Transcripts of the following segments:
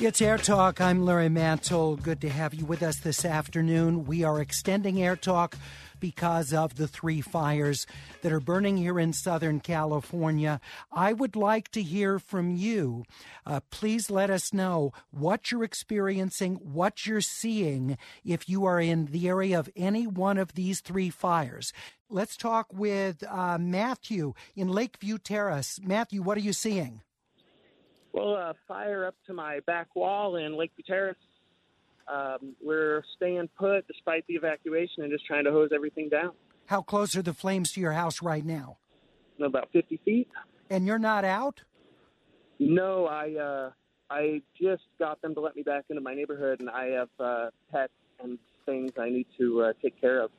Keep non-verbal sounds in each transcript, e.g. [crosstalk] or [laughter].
It's Air Talk. I'm Larry Mantle. Good to have you with us this afternoon. We are extending Air Talk because of the three fires that are burning here in Southern California. I would like to hear from you. Uh, please let us know what you're experiencing, what you're seeing if you are in the area of any one of these three fires. Let's talk with uh, Matthew in Lakeview Terrace. Matthew, what are you seeing? Well, uh, fire up to my back wall in Lakeview Terrace. Um, we're staying put despite the evacuation and just trying to hose everything down. How close are the flames to your house right now? About 50 feet. And you're not out? No, I uh, I just got them to let me back into my neighborhood, and I have uh, pets and things I need to uh, take care of.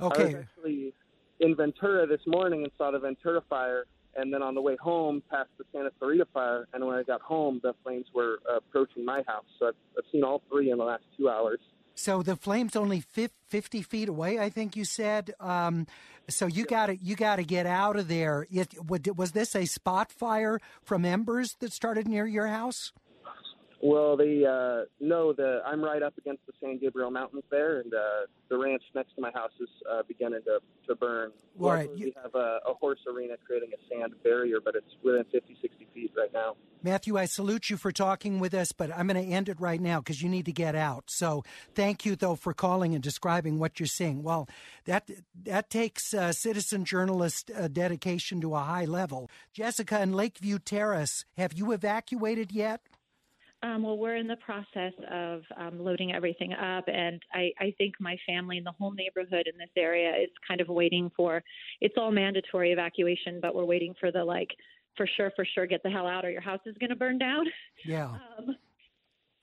Okay. I was actually in Ventura this morning and saw the Ventura fire, and then on the way home, past the Santa Clarita fire. And when I got home, the flames were uh, approaching my house. So I've, I've seen all three in the last two hours. So the flames only 50 feet away, I think you said. Um, so you got to you got to get out of there. It, was this a spot fire from embers that started near your house? Well, the uh, no, the I'm right up against the San Gabriel Mountains there, and uh, the ranch next to my house is uh, beginning to, to burn. All right, you... we have a, a horse arena creating a sand barrier, but it's within 50, 60 feet right now. Matthew, I salute you for talking with us, but I'm going to end it right now because you need to get out. So, thank you though for calling and describing what you're seeing. Well, that that takes uh, citizen journalist uh, dedication to a high level. Jessica in Lakeview Terrace, have you evacuated yet? Um, well, we're in the process of um, loading everything up, and I, I think my family and the whole neighborhood in this area is kind of waiting for. It's all mandatory evacuation, but we're waiting for the like, for sure, for sure, get the hell out, or your house is going to burn down. Yeah. [laughs] Um,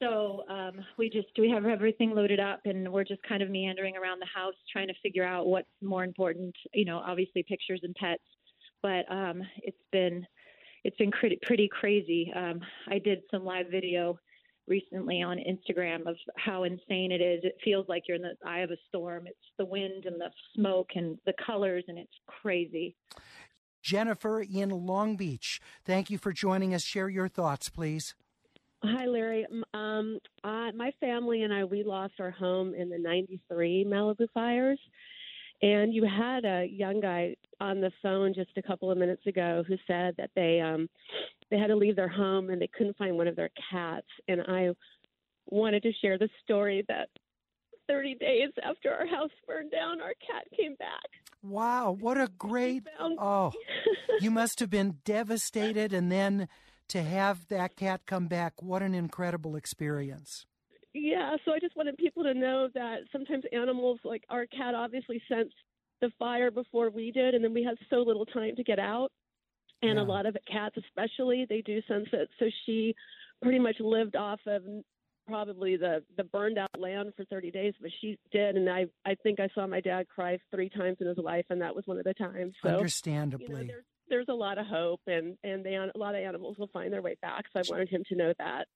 so um, we just we have everything loaded up, and we're just kind of meandering around the house trying to figure out what's more important. You know, obviously pictures and pets, but um, it's been it's been pretty, pretty crazy. Um, I did some live video recently on Instagram of how insane it is. It feels like you're in the eye of a storm. It's the wind and the smoke and the colors, and it's crazy. Jennifer in Long Beach, thank you for joining us. Share your thoughts, please. Hi, Larry. Um, uh, my family and I, we lost our home in the 93 Malibu fires. And you had a young guy on the phone just a couple of minutes ago who said that they um, they had to leave their home and they couldn't find one of their cats. And I wanted to share the story that 30 days after our house burned down, our cat came back. Wow, what a great! Oh, [laughs] you must have been devastated, and then to have that cat come back, what an incredible experience. Yeah, so I just wanted people to know that sometimes animals, like our cat, obviously sensed the fire before we did, and then we had so little time to get out. And yeah. a lot of cats, especially, they do sense it. So she pretty much lived off of probably the the burned out land for 30 days, but she did, and I I think I saw my dad cry three times in his life, and that was one of the times. So, Understandably. You know, there's, there's a lot of hope, and and they, a lot of animals will find their way back. So I wanted him to know that.